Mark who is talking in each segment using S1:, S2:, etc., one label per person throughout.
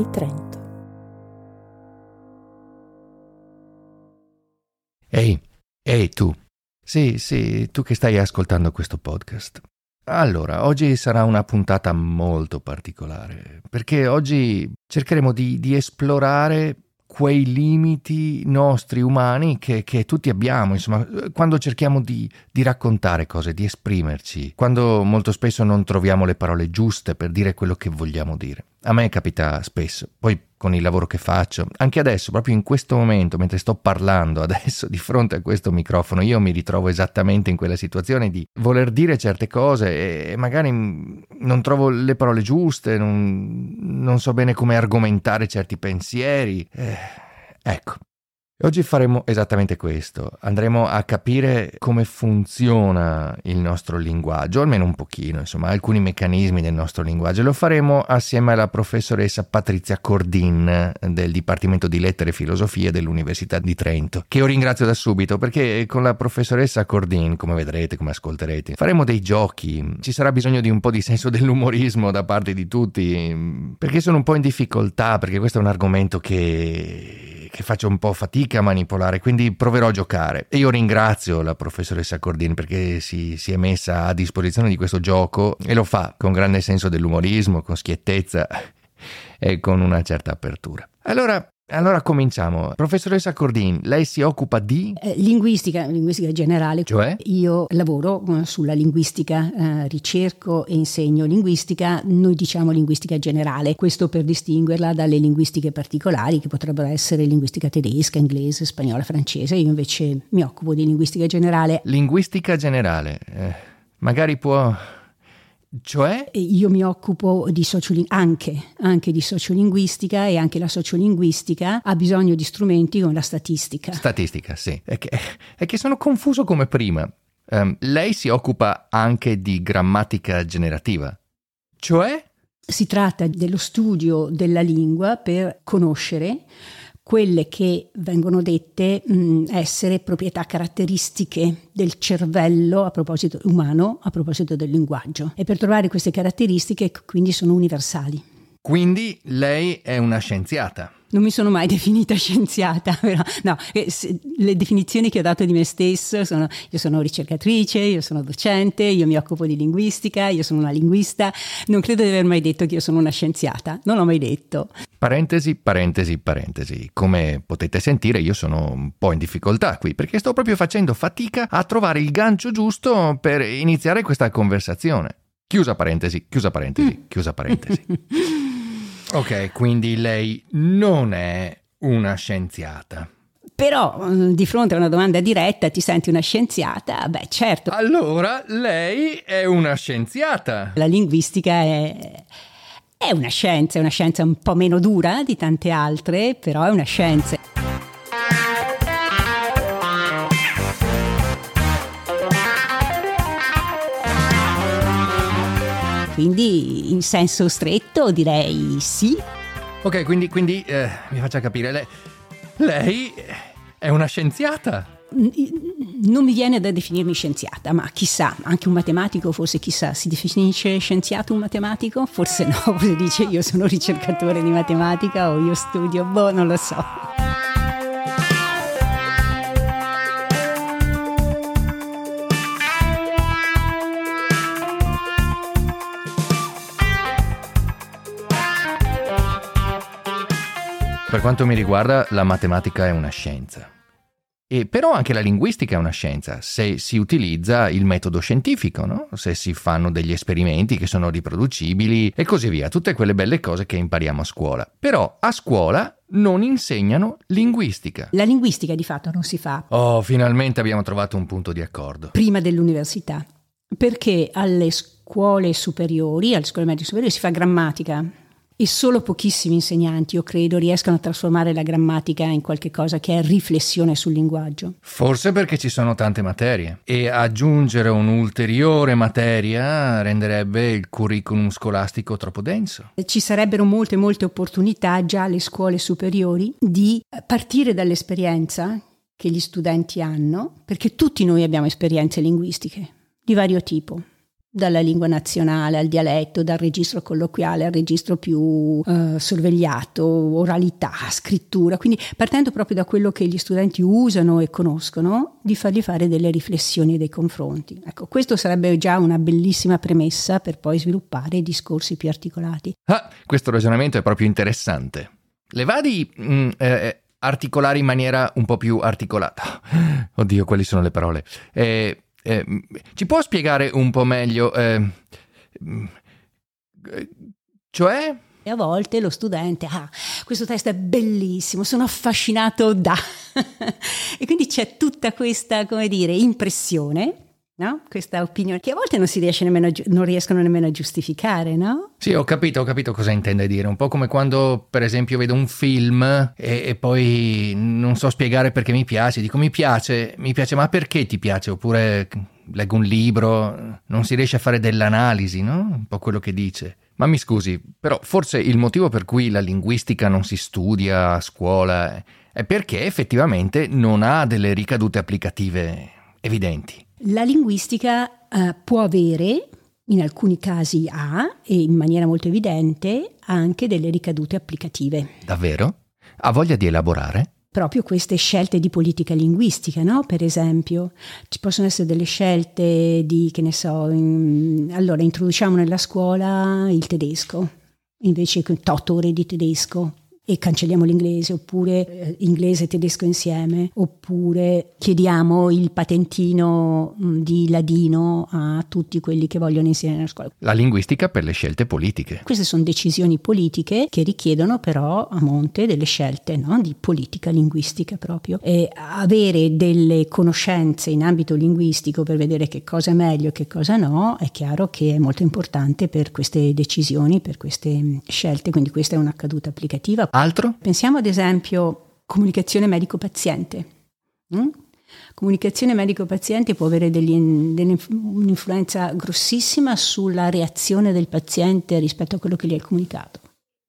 S1: di Trento.
S2: Ehi, ehi tu. Sì, sì, tu che stai ascoltando questo podcast. Allora, oggi sarà una puntata molto particolare, perché oggi cercheremo di, di esplorare quei limiti nostri umani che, che, tutti abbiamo, insomma, quando cerchiamo di, di, raccontare cose, di esprimerci, quando molto spesso non troviamo le parole giuste per dire quello che vogliamo dire. A me capita spesso, poi con il lavoro che faccio, anche adesso, proprio in questo momento, mentre sto parlando adesso di fronte a questo microfono, io mi ritrovo esattamente in quella situazione di voler dire certe cose e magari non trovo le parole giuste, non, non so bene come argomentare certi pensieri. Eh, ecco, Oggi faremo esattamente questo, andremo a capire come funziona il nostro linguaggio, almeno un pochino, insomma, alcuni meccanismi del nostro linguaggio. Lo faremo assieme alla professoressa Patrizia Cordin del Dipartimento di Lettere e Filosofia dell'Università di Trento, che io ringrazio da subito perché con la professoressa Cordin, come vedrete, come ascolterete, faremo dei giochi, ci sarà bisogno di un po' di senso dell'umorismo da parte di tutti, perché sono un po' in difficoltà, perché questo è un argomento che che faccio un po' fatica a manipolare, quindi proverò a giocare. E io ringrazio la professoressa Cordini perché si, si, è messa a disposizione di questo gioco e lo fa con grande senso dell'umorismo, con schiettezza e con una certa apertura. Allora, allora cominciamo. Professoressa Cordin, lei si occupa di...
S3: Eh, linguistica, linguistica generale.
S2: Cioè?
S3: Io lavoro eh, sulla linguistica, eh, ricerco e insegno linguistica, noi diciamo linguistica generale, questo per distinguerla dalle linguistiche particolari che potrebbero essere linguistica tedesca, inglese, spagnola, francese. Io invece mi occupo di linguistica generale.
S2: Linguistica generale. Eh, magari può cioè?
S3: Io mi occupo di socioling- anche, anche, di sociolinguistica e anche la sociolinguistica ha bisogno di strumenti come la statistica.
S2: Statistica, sì. È che, è che sono confuso come prima. Um, lei si occupa anche di grammatica generativa. Cioè?
S3: Si tratta dello studio della lingua per conoscere quelle che vengono dette mh, essere proprietà caratteristiche del cervello a proposito umano a proposito del linguaggio e per trovare queste caratteristiche quindi sono universali.
S2: Quindi lei è una scienziata.
S3: Non mi sono mai definita scienziata, però no, le definizioni che ho dato di me stesso sono io sono ricercatrice, io sono docente, io mi occupo di linguistica, io sono una linguista, non credo di aver mai detto che io sono una scienziata, non l'ho mai detto.
S2: Parentesi, parentesi, parentesi. Come potete sentire io sono un po' in difficoltà qui perché sto proprio facendo fatica a trovare il gancio giusto per iniziare questa conversazione. Chiusa parentesi, chiusa parentesi, chiusa parentesi. Ok, quindi lei non è una scienziata.
S3: Però mm, di fronte a una domanda diretta ti senti una scienziata? Beh, certo.
S2: Allora, lei è una scienziata.
S3: La linguistica è, è una scienza, è una scienza un po' meno dura di tante altre, però è una scienza. Quindi in senso stretto direi sì.
S2: Ok, quindi, quindi eh, mi faccia capire, lei, lei è una scienziata?
S3: Non mi viene da definirmi scienziata, ma chissà, anche un matematico forse chissà, si definisce scienziato un matematico? Forse no, forse dice io sono ricercatore di matematica o io studio, boh, non lo so.
S2: Per quanto mi riguarda, la matematica è una scienza. E però anche la linguistica è una scienza, se si utilizza il metodo scientifico, no? se si fanno degli esperimenti che sono riproducibili e così via, tutte quelle belle cose che impariamo a scuola. Però a scuola non insegnano linguistica.
S3: La linguistica di fatto non si fa.
S2: Oh, finalmente abbiamo trovato un punto di accordo.
S3: Prima dell'università, perché alle scuole superiori, alle scuole medie superiori si fa grammatica e solo pochissimi insegnanti, io credo, riescano a trasformare la grammatica in qualche cosa che è riflessione sul linguaggio.
S2: Forse perché ci sono tante materie e aggiungere un'ulteriore materia renderebbe il curriculum scolastico troppo denso.
S3: Ci sarebbero molte, molte opportunità già alle scuole superiori di partire dall'esperienza che gli studenti hanno, perché tutti noi abbiamo esperienze linguistiche di vario tipo dalla lingua nazionale al dialetto, dal registro colloquiale al registro più eh, sorvegliato, oralità, scrittura, quindi partendo proprio da quello che gli studenti usano e conoscono, di fargli fare delle riflessioni e dei confronti. Ecco, questo sarebbe già una bellissima premessa per poi sviluppare discorsi più articolati.
S2: Ah, questo ragionamento è proprio interessante. Le va di mm, eh, articolare in maniera un po' più articolata? Oddio, quali sono le parole? Eh, eh, ci può spiegare un po' meglio? Eh, cioè?
S3: E a volte lo studente, ah, questo testo è bellissimo, sono affascinato da... e quindi c'è tutta questa, come dire, impressione No? Questa opinione che a volte non si riesce nemmeno a, non riescono nemmeno a giustificare, no?
S2: Sì, ho capito, ho capito cosa intende dire. Un po' come quando, per esempio, vedo un film e, e, poi non so spiegare perché mi piace. Dico mi piace, mi piace, ma perché ti piace? Oppure leggo un libro, non si riesce a fare dell'analisi, no? Un po' quello che dice. Ma mi scusi, però forse il motivo per cui la linguistica non si studia a scuola è perché effettivamente non ha delle ricadute applicative evidenti.
S3: La linguistica eh, può avere, in alcuni casi ha, e in maniera molto evidente, anche delle ricadute applicative.
S2: Davvero? Ha voglia di elaborare?
S3: proprio queste scelte di politica linguistica, no? Per esempio, ci possono essere delle scelte di, che ne so, in, allora introduciamo nella scuola il tedesco, invece che 8 ore di tedesco, e cancelliamo l'inglese, oppure eh, inglese e tedesco insieme, oppure chiediamo il patentino mh, mm, di ladino a tutti quelli che vogliono insegnare nella scuola.
S2: La linguistica per le scelte politiche.
S3: Queste sono decisioni politiche che richiedono però a monte delle scelte no? di politica linguistica proprio. E avere delle conoscenze in ambito linguistico per vedere che cosa è meglio e che cosa no, è chiaro che è molto importante per queste decisioni, per queste mm, scelte, quindi questa è una caduta applicativa.
S2: Altro?
S3: Pensiamo ad esempio comunicazione medico-paziente. Mm? Comunicazione medico-paziente può avere degli, un'influenza grossissima sulla reazione del paziente rispetto a quello che gli è comunicato.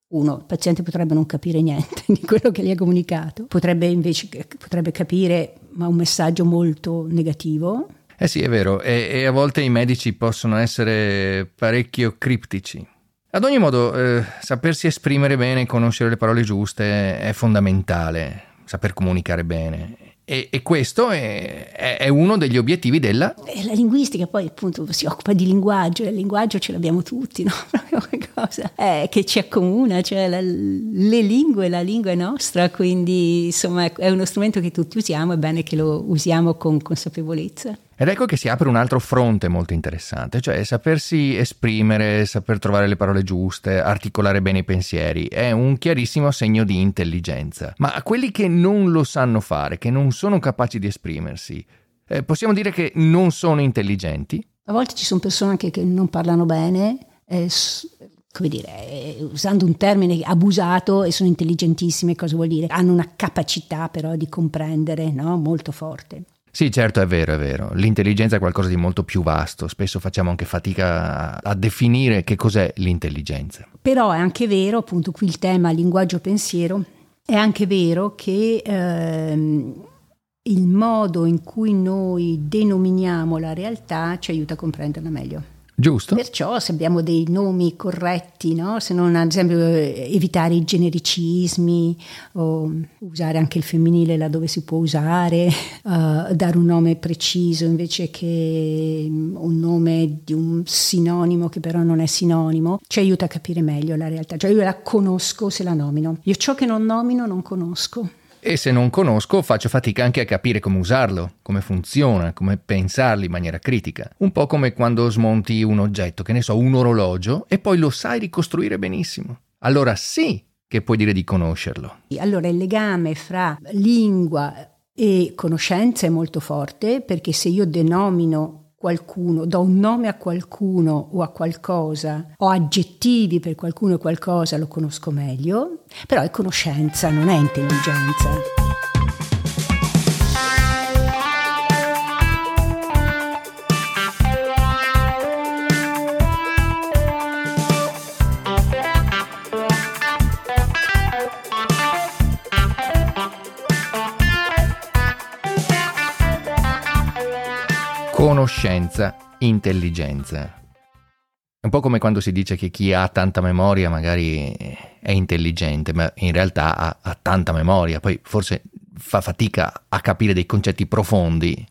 S3: Uno, il paziente potrebbe non capire niente di quello che gli è comunicato, potrebbe invece potrebbe capire ma un messaggio molto negativo.
S2: Eh sì, è vero, e, e a volte i medici possono essere parecchio criptici. Ad ogni modo, eh, sapersi esprimere bene, conoscere le parole giuste è fondamentale, saper comunicare bene. E, e questo è, è, è, uno degli obiettivi della...
S3: E la linguistica poi appunto si occupa di linguaggio, il linguaggio ce l'abbiamo tutti, no? Proprio qualcosa eh, che ci accomuna, cioè la, le lingue, la lingua è nostra, quindi insomma è uno strumento che tutti usiamo, è bene che lo usiamo con consapevolezza.
S2: Ed ecco che si apre un altro fronte molto interessante, cioè sapersi esprimere, saper trovare le parole giuste, articolare bene i pensieri, è un chiarissimo segno di intelligenza. Ma a quelli che non lo sanno fare, che non sono capaci di esprimersi, eh, possiamo dire che non sono intelligenti?
S3: A volte ci sono persone anche che non parlano bene, eh, come dire, eh, usando un termine abusato e sono intelligentissime, cosa vuol dire? Hanno una capacità però di comprendere no? molto forte.
S2: Sì, certo, è vero, è vero. L'intelligenza è qualcosa di molto più vasto, spesso facciamo anche fatica a, definire che cos'è l'intelligenza.
S3: Però è anche vero, appunto qui il tema linguaggio pensiero, è anche vero che ehm, il modo in cui noi denominiamo la realtà ci aiuta a comprenderla meglio.
S2: Giusto.
S3: Perciò se abbiamo dei nomi corretti, no? se non ad esempio evitare i genericismi o usare anche il femminile laddove si può usare, uh, dare un nome preciso invece che un nome di un sinonimo che però non è sinonimo, ci aiuta a capire meglio la realtà. Cioè io la conosco se la nomino. Io ciò che non nomino non conosco
S2: e se non conosco faccio fatica anche a capire come usarlo, come funziona, come pensarlo in maniera critica. Un po' come quando smonti un oggetto, che ne so, un orologio, e poi lo sai ricostruire benissimo. Allora sì che puoi dire di conoscerlo.
S3: Allora il legame fra lingua e conoscenza è molto forte perché se io denomino qualcuno, do un nome a qualcuno o a qualcosa, ho aggettivi per qualcuno o qualcosa, lo conosco meglio, però è conoscenza, non è intelligenza.
S2: Conoscenza, intelligenza. È un po' come quando si dice che chi ha tanta memoria magari è intelligente, ma in realtà ha, ha tanta memoria, poi forse fa fatica a capire dei concetti profondi,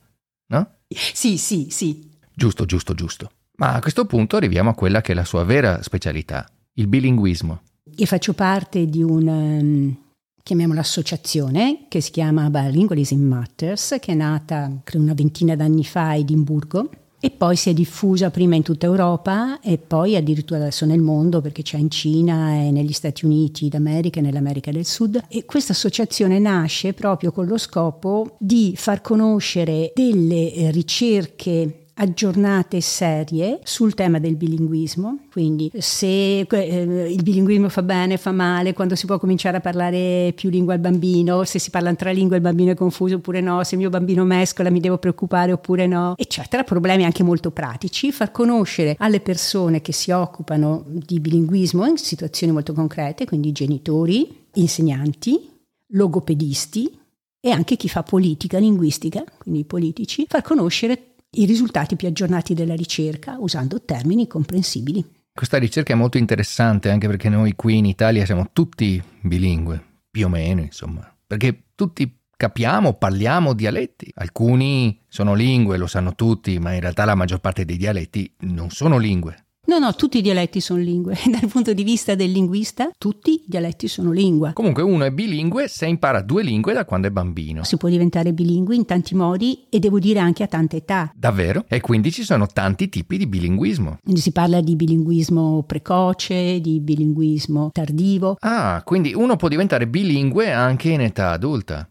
S2: no?
S3: Sì, sì, sì.
S2: Giusto, giusto, giusto. Ma a questo punto arriviamo a quella che è la sua vera specialità, il bilinguismo.
S3: Io faccio parte di un, chiamiamola associazione, che si chiama Bilingualism Matters, che è nata credo una ventina d'anni fa a Edimburgo. E poi si è diffusa prima in tutta Europa e poi addirittura adesso nel mondo perché c'è in Cina e negli Stati Uniti d'America e nell'America del Sud. E questa associazione nasce proprio con lo scopo di far conoscere delle ricerche aggiornate e serie sul tema del bilinguismo, quindi se eh, il bilinguismo fa bene, fa male, quando si può cominciare a parlare più lingua al bambino, se si parla in tre lingue il bambino è confuso oppure no, se il mio bambino mescola mi devo preoccupare oppure no, eccetera, problemi anche molto pratici, far conoscere alle persone che si occupano di bilinguismo in situazioni molto concrete, quindi genitori, insegnanti, logopedisti, e anche chi fa politica linguistica, quindi i politici, far conoscere i risultati più aggiornati della ricerca usando termini comprensibili.
S2: Questa ricerca è molto interessante anche perché noi qui in Italia siamo tutti bilingue, più o meno insomma, perché tutti capiamo, parliamo dialetti. Alcuni sono lingue, lo sanno tutti, ma in realtà la maggior parte dei dialetti non sono lingue.
S3: No, no, tutti i dialetti sono lingue. Dal punto di vista del linguista, tutti i dialetti sono lingua.
S2: Comunque uno è bilingue se impara due lingue da quando è bambino.
S3: Si può diventare bilingue in tanti modi e devo dire anche a tante età.
S2: Davvero? E quindi ci sono tanti tipi di bilinguismo.
S3: Quindi si parla di bilinguismo precoce, di bilinguismo tardivo.
S2: Ah, quindi uno può diventare bilingue anche in età adulta.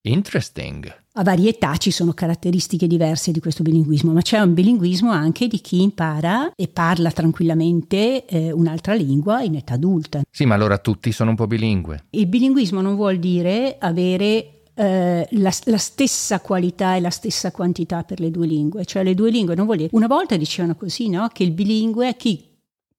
S2: Interesting.
S3: A varie età ci sono caratteristiche diverse di questo bilinguismo, ma c'è un bilinguismo anche di chi impara e parla tranquillamente eh, un'altra lingua in età adulta.
S2: Sì, ma allora tutti sono un po' bilingue.
S3: Il bilinguismo non vuol dire avere eh, la, la, stessa qualità e la stessa quantità per le due lingue, cioè le due lingue non vuol dire. Una volta dicevano così, no? Che il bilingue è chi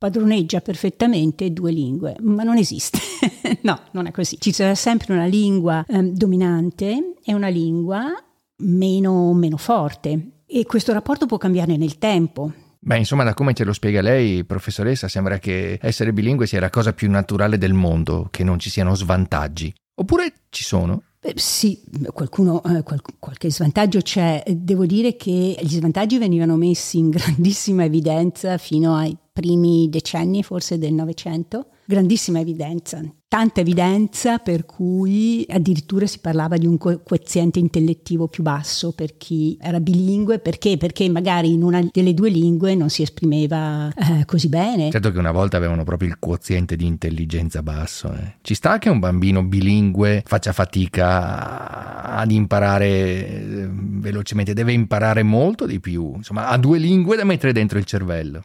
S3: padroneggia perfettamente due lingue, ma non esiste. no, non è così. Ci sarà sempre una lingua eh, dominante e una lingua meno, meno forte e questo rapporto può cambiare nel tempo.
S2: Beh, insomma, da come ce lo spiega lei, professoressa, sembra che essere bilingue sia la cosa più naturale del mondo, che non ci siano svantaggi. Oppure ci sono?
S3: Eh, sì, qualcuno, eh, qual- qualche svantaggio c'è. Devo dire che gli svantaggi venivano messi in grandissima evidenza fino ai primi decenni forse del Novecento, grandissima evidenza, tanta evidenza per cui addirittura si parlava di un quoziente intellettivo più basso per chi era bilingue, perché? Perché magari in una delle due lingue non si esprimeva eh, così bene.
S2: Certo che una volta avevano proprio il quoziente di intelligenza basso. Eh. Ci sta che un bambino bilingue faccia fatica ad imparare eh, velocemente, deve imparare molto di più, insomma ha due lingue da mettere dentro il cervello.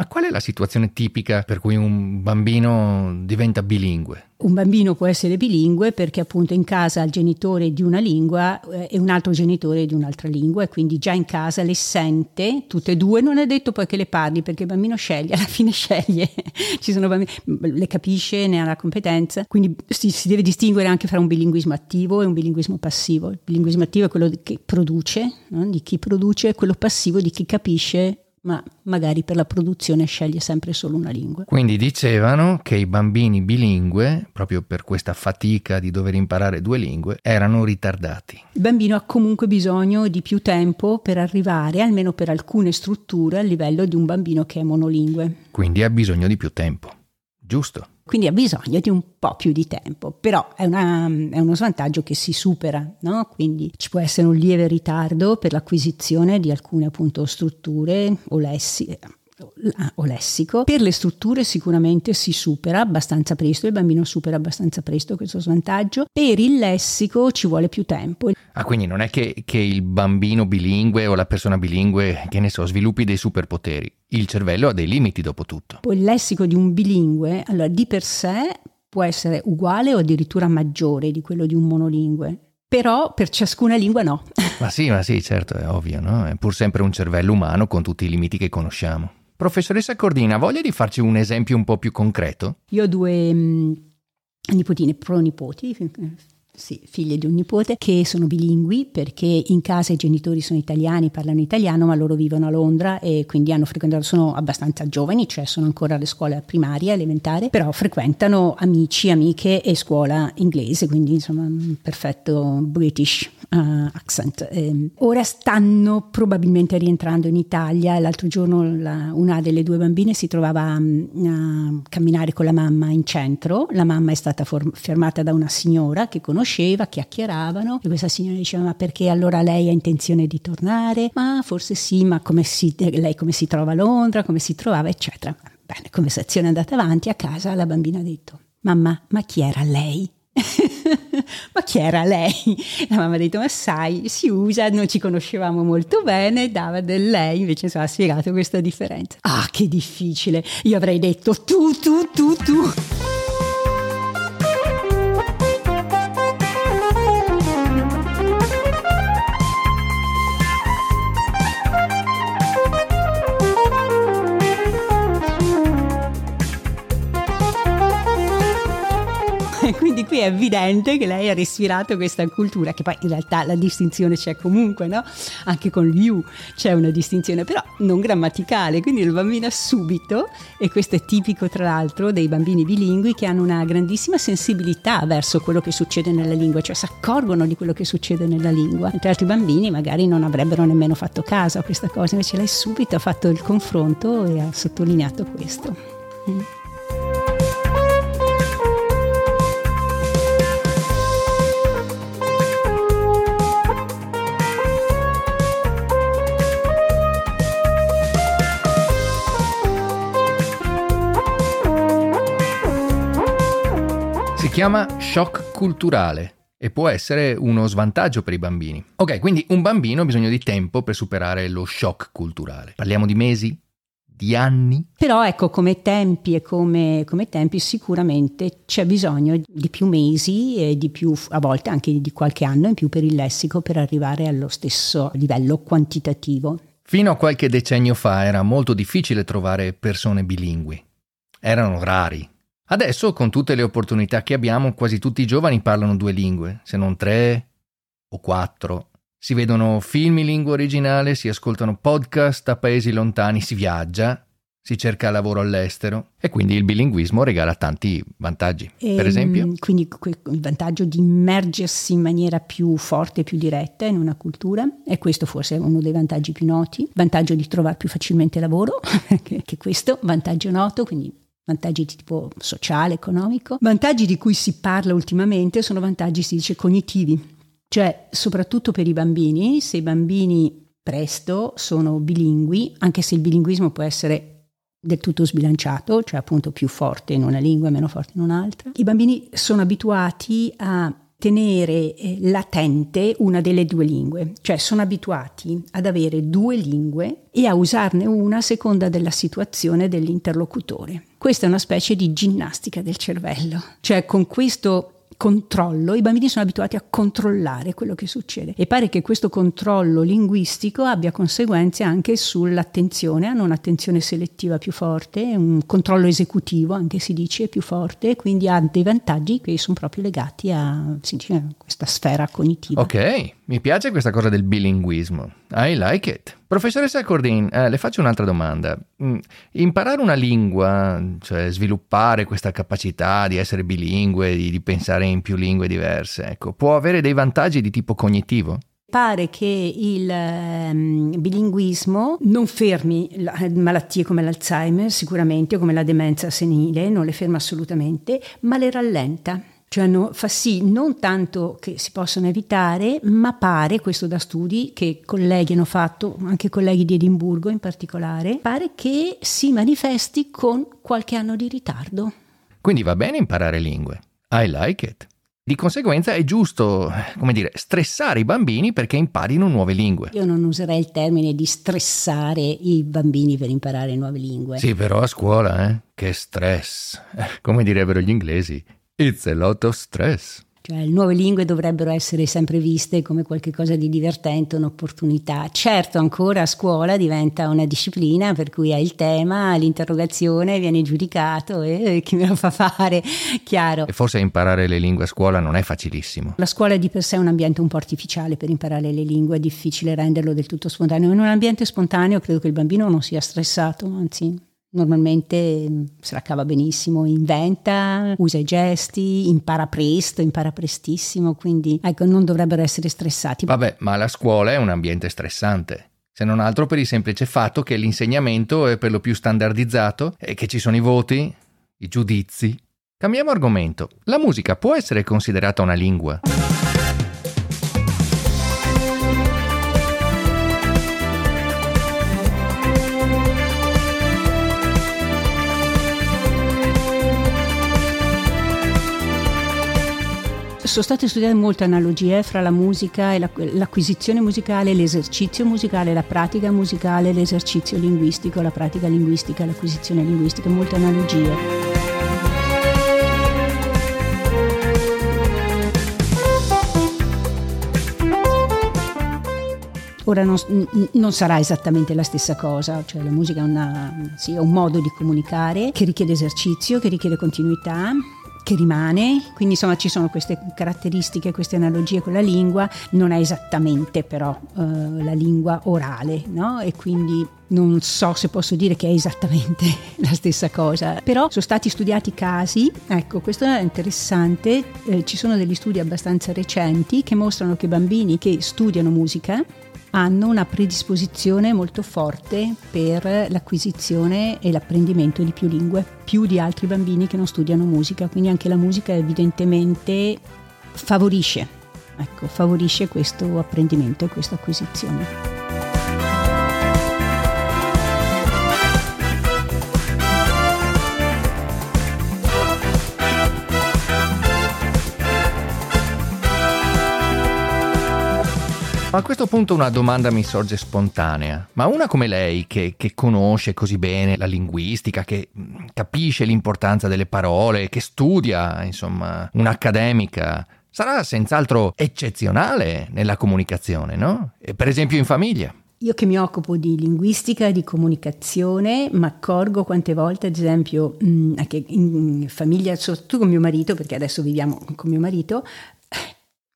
S2: Ma qual è la situazione tipica per cui un bambino diventa bilingue?
S3: Un bambino può essere bilingue perché appunto in casa ha il genitore di una lingua eh, e un altro genitore di un'altra lingua e quindi già in casa le sente tutte e due, non è detto poi che le parli perché il bambino sceglie, alla fine sceglie, ci sono bambini, le capisce, ne ha la competenza, quindi si, si deve distinguere anche fra un bilinguismo attivo e un bilinguismo passivo. Il bilinguismo attivo è quello che produce, no? di chi produce, quello passivo di chi capisce ma magari per la produzione sceglie sempre solo una lingua.
S2: Quindi dicevano che i bambini bilingue, proprio per questa fatica di dover imparare due lingue, erano ritardati.
S3: Il bambino ha comunque bisogno di più tempo per arrivare, almeno per alcune strutture, al livello di un bambino che è monolingue.
S2: Quindi ha bisogno di più tempo, giusto?
S3: Quindi ha bisogno di un po' più di tempo, però è, una, è uno svantaggio che si supera, no? quindi ci può essere un lieve ritardo per l'acquisizione di alcune appunto strutture o lessi, o lessico. Per le strutture sicuramente si supera abbastanza presto, il bambino supera abbastanza presto questo svantaggio. Per il lessico ci vuole più tempo.
S2: Ah, quindi non è che, che il bambino bilingue o la persona bilingue, che ne so, sviluppi dei superpoteri. Il cervello ha dei limiti dopo tutto.
S3: Poi il lessico di un bilingue, allora di per sé può essere uguale o addirittura maggiore di quello di un monolingue. Però per ciascuna lingua no.
S2: Ma sì, ma sì, certo, è ovvio, no? È pur sempre un cervello umano con tutti i limiti che conosciamo. Professoressa Cordina, voglia di farci un esempio un po' più concreto?
S3: Io ho due mh, mm, nipotine, pronipoti, sì, figlie di un nipote, che sono bilingui perché in casa i genitori sono italiani, parlano italiano, ma loro vivono a Londra e quindi hanno frequentato, sono abbastanza giovani, cioè sono ancora alle scuole primarie, elementare, però frequentano amici, amiche e scuola inglese, quindi insomma un perfetto British uh, accent. Eh, ora stanno probabilmente rientrando in Italia, l'altro giorno la, una delle due bambine si trovava um, a camminare con la mamma in centro, la mamma è stata for- fermata da una signora che conosce conosceva, chiacchieravano e questa signora diceva ma perché allora lei ha intenzione di tornare? Ma forse sì, ma come si, lei come si trova a Londra, come si trovava, eccetera. Bene, conversazione è andata avanti, a casa la bambina ha detto mamma, ma chi era lei? ma chi era lei? La mamma ha detto: Ma sai, si usa, non ci conoscevamo molto bene, dava del lei, invece insomma, ha spiegato questa differenza. Ah, che difficile! Io avrei detto tu, tu, tu, tu. Qui è evidente che lei ha respirato questa cultura, che poi in realtà la distinzione c'è comunque, no? Anche con you c'è una distinzione, però non grammaticale, quindi la bambina subito, e questo è tipico tra l'altro dei bambini bilingui che hanno una grandissima sensibilità verso quello che succede nella lingua, cioè si accorgono di quello che succede nella lingua, mentre altri bambini magari non avrebbero nemmeno fatto caso a questa cosa, invece lei subito ha fatto il confronto e ha sottolineato questo. Mm.
S2: Chiama shock culturale e può essere uno svantaggio per i bambini. Ok, quindi un bambino ha bisogno di tempo per superare lo shock culturale. Parliamo di mesi? Di anni?
S3: Però ecco, come tempi e come, come tempi sicuramente c'è bisogno di più mesi e di più, a volte anche di qualche anno in più per il lessico per arrivare allo stesso livello quantitativo.
S2: Fino a qualche decennio fa era molto difficile trovare persone bilingui. Erano rari, Adesso, con tutte le opportunità che abbiamo, quasi tutti i giovani parlano due lingue, se non tre o quattro. Si vedono film in lingua originale, si ascoltano podcast a paesi lontani, si viaggia, si cerca lavoro all'estero e quindi il bilinguismo regala tanti vantaggi. E, per esempio?
S3: Ehm, quindi il vantaggio di immergersi in maniera più forte e più diretta in una cultura e questo forse è uno dei vantaggi più noti. Vantaggio di trovare più facilmente lavoro, che, che questo vantaggio noto, quindi vantaggi di tipo sociale, economico. Vantaggi di cui si parla ultimamente sono vantaggi, si dice, cognitivi, cioè soprattutto per i bambini, se i bambini presto sono bilingui, anche se il bilinguismo può essere del tutto sbilanciato, cioè appunto più forte in una lingua e meno forte in un'altra. I bambini sono abituati a tenere eh, latente una delle due lingue, cioè sono abituati ad avere due lingue e a usarne una a seconda della situazione dell'interlocutore. Questa è una specie di ginnastica del cervello, cioè con questo controllo, i bambini sono abituati a controllare quello che succede e pare che questo controllo linguistico abbia conseguenze anche sull'attenzione, hanno un'attenzione selettiva più forte, un controllo esecutivo anche si dice più forte, quindi ha dei vantaggi che sono proprio legati a dice, questa sfera cognitiva.
S2: Ok, mi piace questa cosa del bilinguismo. I like it. Professoressa Cordin, eh, le faccio un'altra domanda. Mm, imparare una lingua, cioè sviluppare questa capacità di essere bilingue, di, di pensare in più lingue diverse, ecco, può avere dei vantaggi di tipo cognitivo?
S3: Pare che il um, bilinguismo non fermi malattie come l'Alzheimer, sicuramente, o come la demenza senile, non le ferma assolutamente, ma le rallenta cioè no, fa sì non tanto che si possano evitare, ma pare, questo da studi che colleghi hanno fatto, anche colleghi di Edimburgo in particolare, pare che si manifesti con qualche anno di ritardo.
S2: Quindi va bene imparare lingue. I like it. Di conseguenza è giusto, come dire, stressare i bambini perché imparino nuove lingue.
S3: Io non userei il termine di stressare i bambini per imparare nuove lingue.
S2: Sì, però a scuola, eh? Che stress. Come direbbero gli inglesi, It's a lot of stress.
S3: Cioè, le nuove lingue dovrebbero essere sempre viste come qualcosa di divertente, un'opportunità. Certo, ancora a scuola diventa una disciplina per cui hai il tema, l'interrogazione, viene giudicato e chi me lo fa fare, chiaro.
S2: E forse imparare le lingue a scuola non è facilissimo.
S3: La scuola è di per sé un ambiente un po' artificiale per imparare le lingue, è difficile renderlo del tutto spontaneo. In un ambiente spontaneo credo che il bambino non sia stressato, anzi Normalmente mm, se la cava benissimo, inventa, usa i gesti, impara presto, impara prestissimo, quindi ecco, non dovrebbero essere stressati.
S2: Vabbè, ma la scuola è un ambiente stressante, se non altro per il semplice fatto che l'insegnamento è per lo più standardizzato e che ci sono i voti, i giudizi. Cambiamo argomento. La musica può essere considerata una lingua?
S3: Sono state studiate molte analogie fra la musica e la, l'acquisizione musicale, l'esercizio musicale, la pratica musicale, l'esercizio linguistico, la pratica linguistica, l'acquisizione linguistica, molte analogie. Ora non, non, sarà esattamente la stessa cosa, cioè la musica è, una, sì, è un modo di comunicare che richiede esercizio, che richiede continuità, che rimane, quindi insomma ci sono queste caratteristiche, queste analogie con la lingua, non è esattamente però uh, la lingua orale, no? E quindi non so se posso dire che è esattamente la stessa cosa, però sono stati studiati casi, ecco questo è interessante, eh, ci sono degli studi abbastanza recenti che mostrano che bambini che studiano musica hanno una predisposizione molto forte per l'acquisizione e l'apprendimento di più lingue, più di altri bambini che non studiano musica, quindi anche la musica evidentemente favorisce, ecco, favorisce questo apprendimento e questa acquisizione.
S2: A questo punto una domanda mi sorge spontanea, ma una come lei che, che, conosce così bene la linguistica, che mm, capisce l'importanza delle parole, che studia, insomma, un'accademica, sarà senz'altro eccezionale nella comunicazione, no? E per esempio in famiglia.
S3: Io che mi occupo di linguistica e di comunicazione, mi accorgo quante volte, ad esempio, mm, anche in famiglia, soprattutto con mio marito, perché adesso viviamo con mio marito,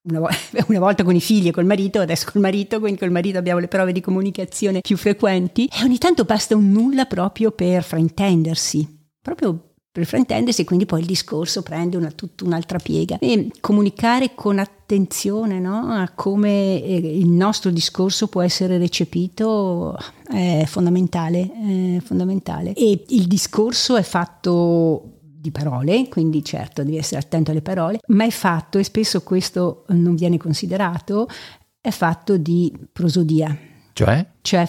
S3: una, vo- una, volta con i figli e col marito, adesso col marito, quindi col marito abbiamo le prove di comunicazione più frequenti e ogni tanto basta un nulla proprio per fraintendersi, proprio per fraintendersi e quindi poi il discorso prende una, tutta un'altra piega. E comunicare con attenzione no? a come eh, il nostro discorso può essere recepito è fondamentale, è fondamentale. E il discorso è fatto di parole, quindi certo devi essere attento alle parole, ma è fatto, e spesso questo non viene considerato, è fatto di prosodia.
S2: Cioè?
S3: Cioè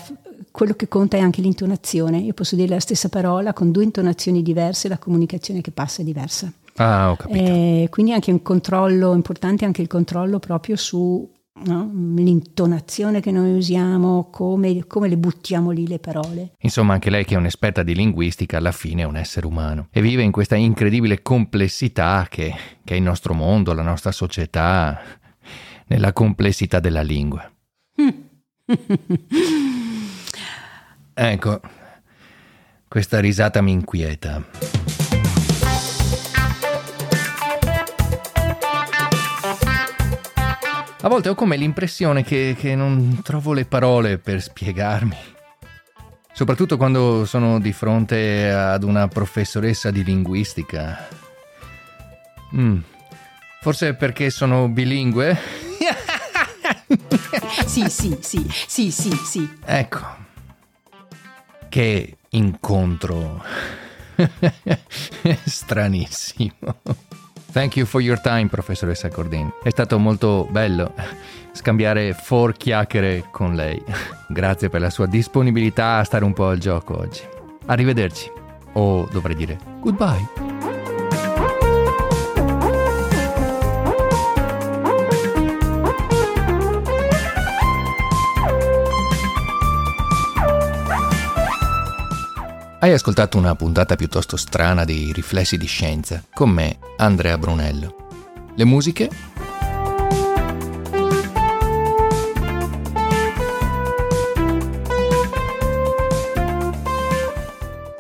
S3: quello che conta è anche l'intonazione. Io posso dire la stessa parola con due intonazioni diverse, la comunicazione che passa è diversa.
S2: Ah, ho capito.
S3: Eh, quindi anche un controllo importante, anche il controllo proprio su No? l'intonazione che noi usiamo, come, come, le buttiamo lì le parole.
S2: Insomma, anche lei che è un'esperta di linguistica, alla fine è un essere umano e vive in questa incredibile complessità che, che è il nostro mondo, la nostra società, nella complessità della lingua. ecco, questa risata mi inquieta. A volte ho come l'impressione che, che non trovo le parole per spiegarmi. Soprattutto quando sono di fronte ad una professoressa di linguistica. Mm. Forse perché sono bilingue?
S3: sì, sì, sì, sì, sì, sì.
S2: Ecco. Che incontro stranissimo. Thank you for your time, professoressa Cordin. È stato molto bello scambiare for chiacchiere con lei. Grazie per la sua disponibilità a stare un po' al gioco oggi. Arrivederci. O dovrei dire goodbye. Hai ascoltato una puntata piuttosto strana di Riflessi di Scienza con me, Andrea Brunello. Le musiche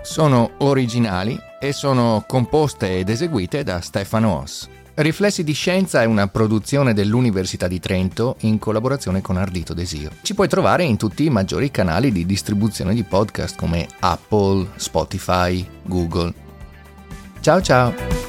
S2: sono originali e sono composte ed eseguite da Stefano Oss. Riflessi di Scienza è una produzione dell'Università di Trento in collaborazione con Ardito Desio. Ci puoi trovare in tutti i maggiori canali di distribuzione di podcast come Apple, Spotify, Google. Ciao ciao!